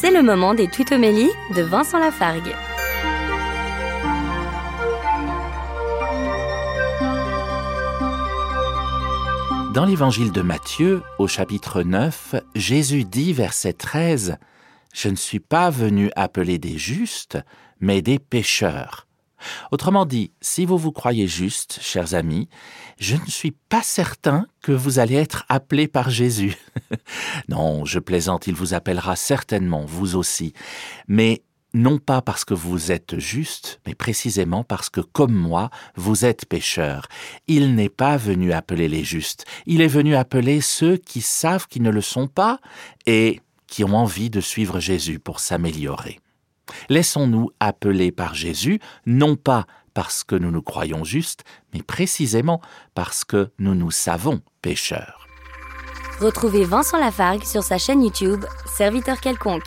C'est le moment des tutomélies de Vincent Lafargue. Dans l'évangile de Matthieu, au chapitre 9, Jésus dit, verset 13, Je ne suis pas venu appeler des justes, mais des pécheurs. Autrement dit, si vous vous croyez juste, chers amis, je ne suis pas certain que vous allez être appelés par Jésus. non, je plaisante, il vous appellera certainement, vous aussi. Mais non pas parce que vous êtes juste, mais précisément parce que, comme moi, vous êtes pécheurs. Il n'est pas venu appeler les justes, il est venu appeler ceux qui savent qu'ils ne le sont pas et qui ont envie de suivre Jésus pour s'améliorer. Laissons-nous appeler par Jésus, non pas parce que nous nous croyons justes, mais précisément parce que nous nous savons pécheurs. Retrouvez Vincent Lafargue sur sa chaîne YouTube, Serviteur quelconque.